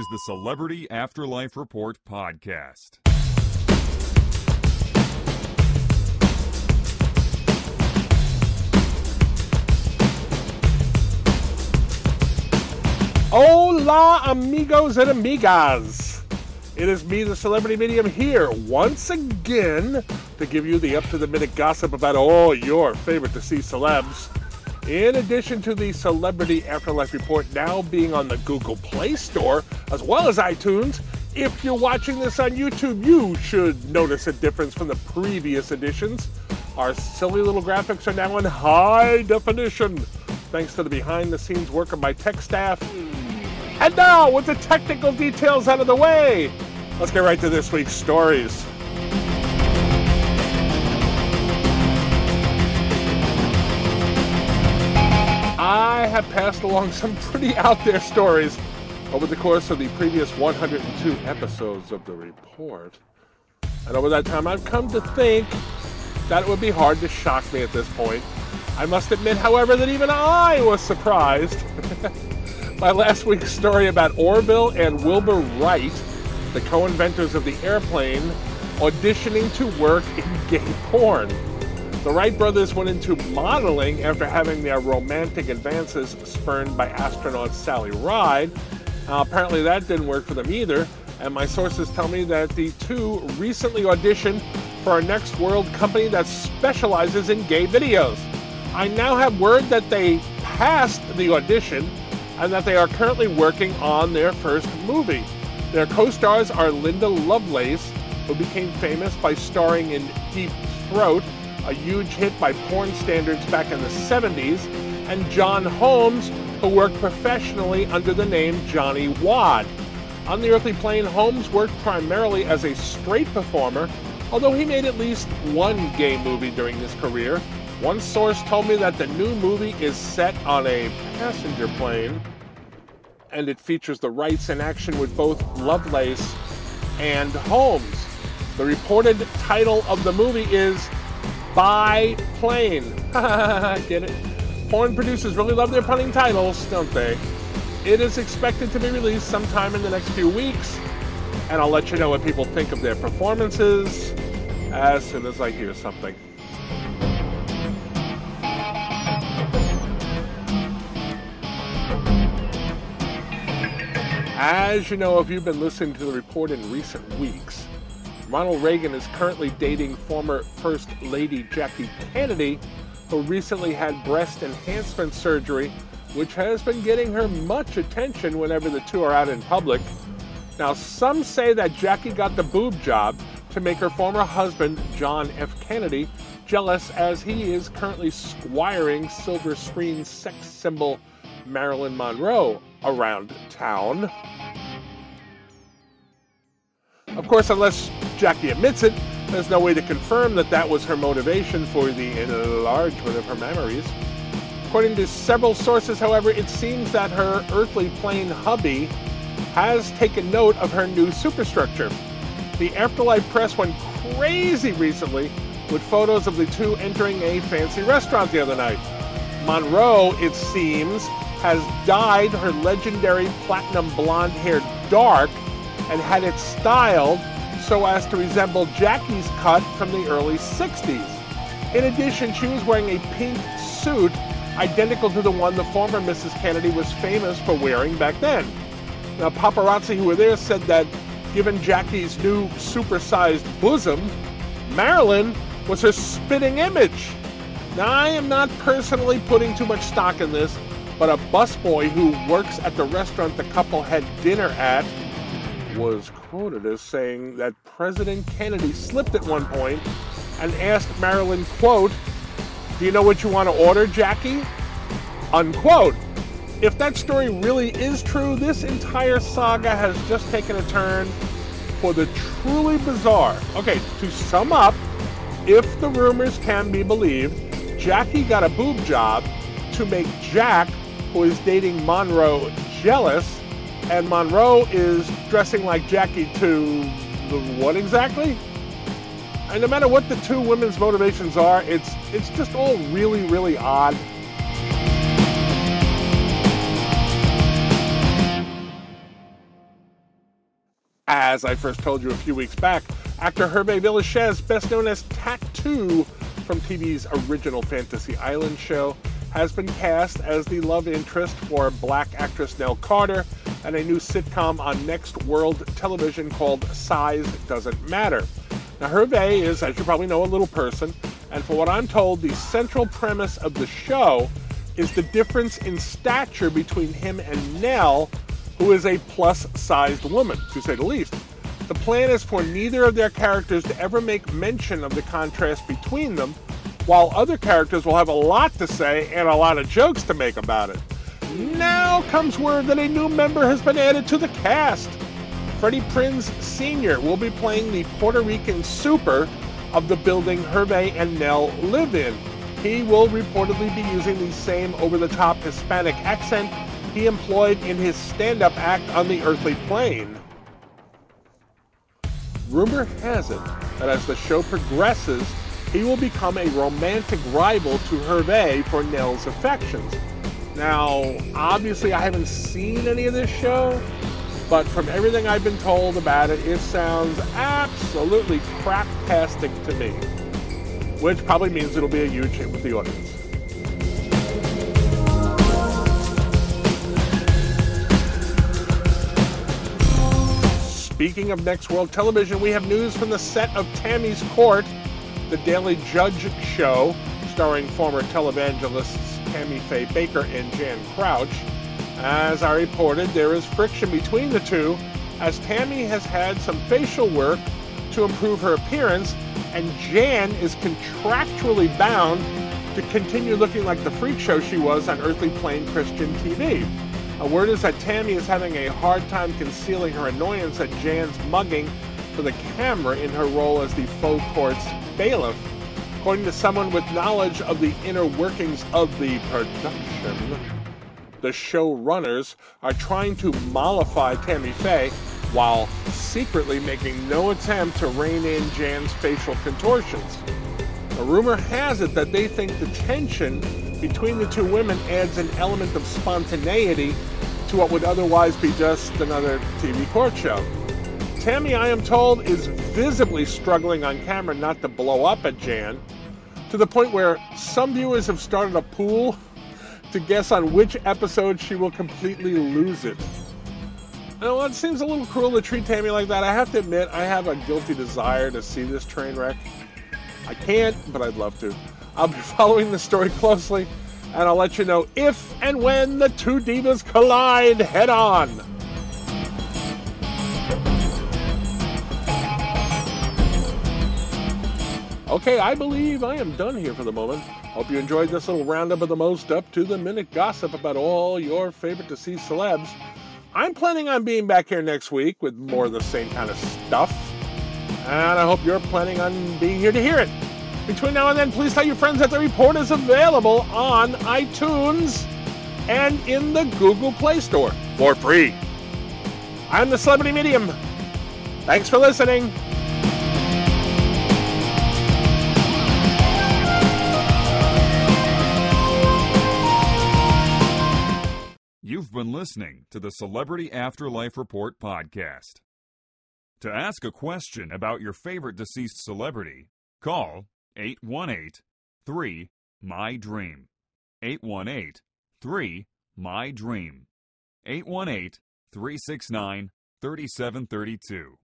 is the Celebrity Afterlife Report podcast. Hola, amigos and amigas. It is me, the celebrity medium, here once again to give you the up to the minute gossip about all your favorite deceased celebs. In addition to the Celebrity Afterlife Report now being on the Google Play Store as well as iTunes, if you're watching this on YouTube, you should notice a difference from the previous editions. Our silly little graphics are now in high definition, thanks to the behind the scenes work of my tech staff. And now, with the technical details out of the way, let's get right to this week's stories. I have passed along some pretty out there stories over the course of the previous 102 episodes of the report. And over that time, I've come to think that it would be hard to shock me at this point. I must admit, however, that even I was surprised by last week's story about Orville and Wilbur Wright, the co inventors of the airplane, auditioning to work in gay porn. The Wright brothers went into modeling after having their romantic advances spurned by astronaut Sally Ride. Uh, apparently, that didn't work for them either, and my sources tell me that the two recently auditioned for a next world company that specializes in gay videos. I now have word that they passed the audition and that they are currently working on their first movie. Their co stars are Linda Lovelace, who became famous by starring in Deep Throat a huge hit by porn standards back in the 70s, and John Holmes, who worked professionally under the name Johnny Wad. On the earthly plane, Holmes worked primarily as a straight performer, although he made at least one gay movie during his career. One source told me that the new movie is set on a passenger plane, and it features the Wrights in action with both Lovelace and Holmes. The reported title of the movie is Biplane. Get it? Porn producers really love their punning titles, don't they? It is expected to be released sometime in the next few weeks, and I'll let you know what people think of their performances as soon as I hear something. As you know, if you've been listening to the report in recent weeks, Ronald Reagan is currently dating former First Lady Jackie Kennedy, who recently had breast enhancement surgery, which has been getting her much attention whenever the two are out in public. Now, some say that Jackie got the boob job to make her former husband, John F. Kennedy, jealous as he is currently squiring silver screen sex symbol Marilyn Monroe around town. Of course, unless Jackie admits it, there's no way to confirm that that was her motivation for the enlargement of her memories. According to several sources, however, it seems that her earthly plane hubby has taken note of her new superstructure. The Afterlife press went crazy recently with photos of the two entering a fancy restaurant the other night. Monroe, it seems, has dyed her legendary platinum blonde hair dark and had it styled so as to resemble Jackie's cut from the early 60s. In addition, she was wearing a pink suit identical to the one the former Mrs. Kennedy was famous for wearing back then. Now, paparazzi who were there said that given Jackie's new supersized bosom, Marilyn was her spitting image. Now, I am not personally putting too much stock in this, but a busboy who works at the restaurant the couple had dinner at was quoted as saying that President Kennedy slipped at one point and asked Marilyn, quote, Do you know what you want to order, Jackie? Unquote. If that story really is true, this entire saga has just taken a turn for the truly bizarre. Okay, to sum up, if the rumors can be believed, Jackie got a boob job to make Jack, who is dating Monroe, jealous, and Monroe is dressing like Jackie to the what exactly? And no matter what the two women's motivations are, it's it's just all really, really odd. As I first told you a few weeks back, actor Hervé Villechaize, best known as Tattoo from TV's original Fantasy Island show, has been cast as the love interest for black actress Nell Carter and a new sitcom on Next World Television called Size Doesn't Matter. Now, Hervé is, as you probably know, a little person, and for what I'm told, the central premise of the show is the difference in stature between him and Nell, who is a plus sized woman, to say the least. The plan is for neither of their characters to ever make mention of the contrast between them, while other characters will have a lot to say and a lot of jokes to make about it. Now comes word that a new member has been added to the cast. Freddie Prinze Sr. will be playing the Puerto Rican super of the building Hervé and Nell live in. He will reportedly be using the same over the top Hispanic accent he employed in his stand up act on the earthly plane. Rumor has it that as the show progresses, he will become a romantic rival to Hervé for Nell's affections. Now, obviously, I haven't seen any of this show, but from everything I've been told about it, it sounds absolutely craptastic to me, which probably means it'll be a huge hit with the audience. Speaking of Next World Television, we have news from the set of Tammy's Court, the Daily Judge show, starring former televangelists Tammy Faye Bakker and Jan Crouch. As I reported, there is friction between the two, as Tammy has had some facial work to improve her appearance, and Jan is contractually bound to continue looking like the freak show she was on Earthly Plane Christian TV. A word is that Tammy is having a hard time concealing her annoyance at Jan's mugging for the camera in her role as the faux court's bailiff. According to someone with knowledge of the inner workings of the production, the showrunners are trying to mollify Tammy Faye while secretly making no attempt to rein in Jan's facial contortions. A rumor has it that they think the tension between the two women adds an element of spontaneity to what would otherwise be just another TV court show. Tammy, I am told, is visibly struggling on camera not to blow up at Jan, to the point where some viewers have started a pool to guess on which episode she will completely lose it. Now, it seems a little cruel to treat Tammy like that. I have to admit, I have a guilty desire to see this train wreck. I can't, but I'd love to. I'll be following the story closely, and I'll let you know if and when the two divas collide head on. Okay, I believe I am done here for the moment. Hope you enjoyed this little roundup of the most up to the minute gossip about all your favorite deceased celebs. I'm planning on being back here next week with more of the same kind of stuff. And I hope you're planning on being here to hear it. Between now and then, please tell your friends that the report is available on iTunes and in the Google Play Store for free. I'm the Celebrity Medium. Thanks for listening. You've been listening to the Celebrity Afterlife Report podcast. To ask a question about your favorite deceased celebrity, call 818 3 My Dream. 818 3 My Dream. 818 369 3732.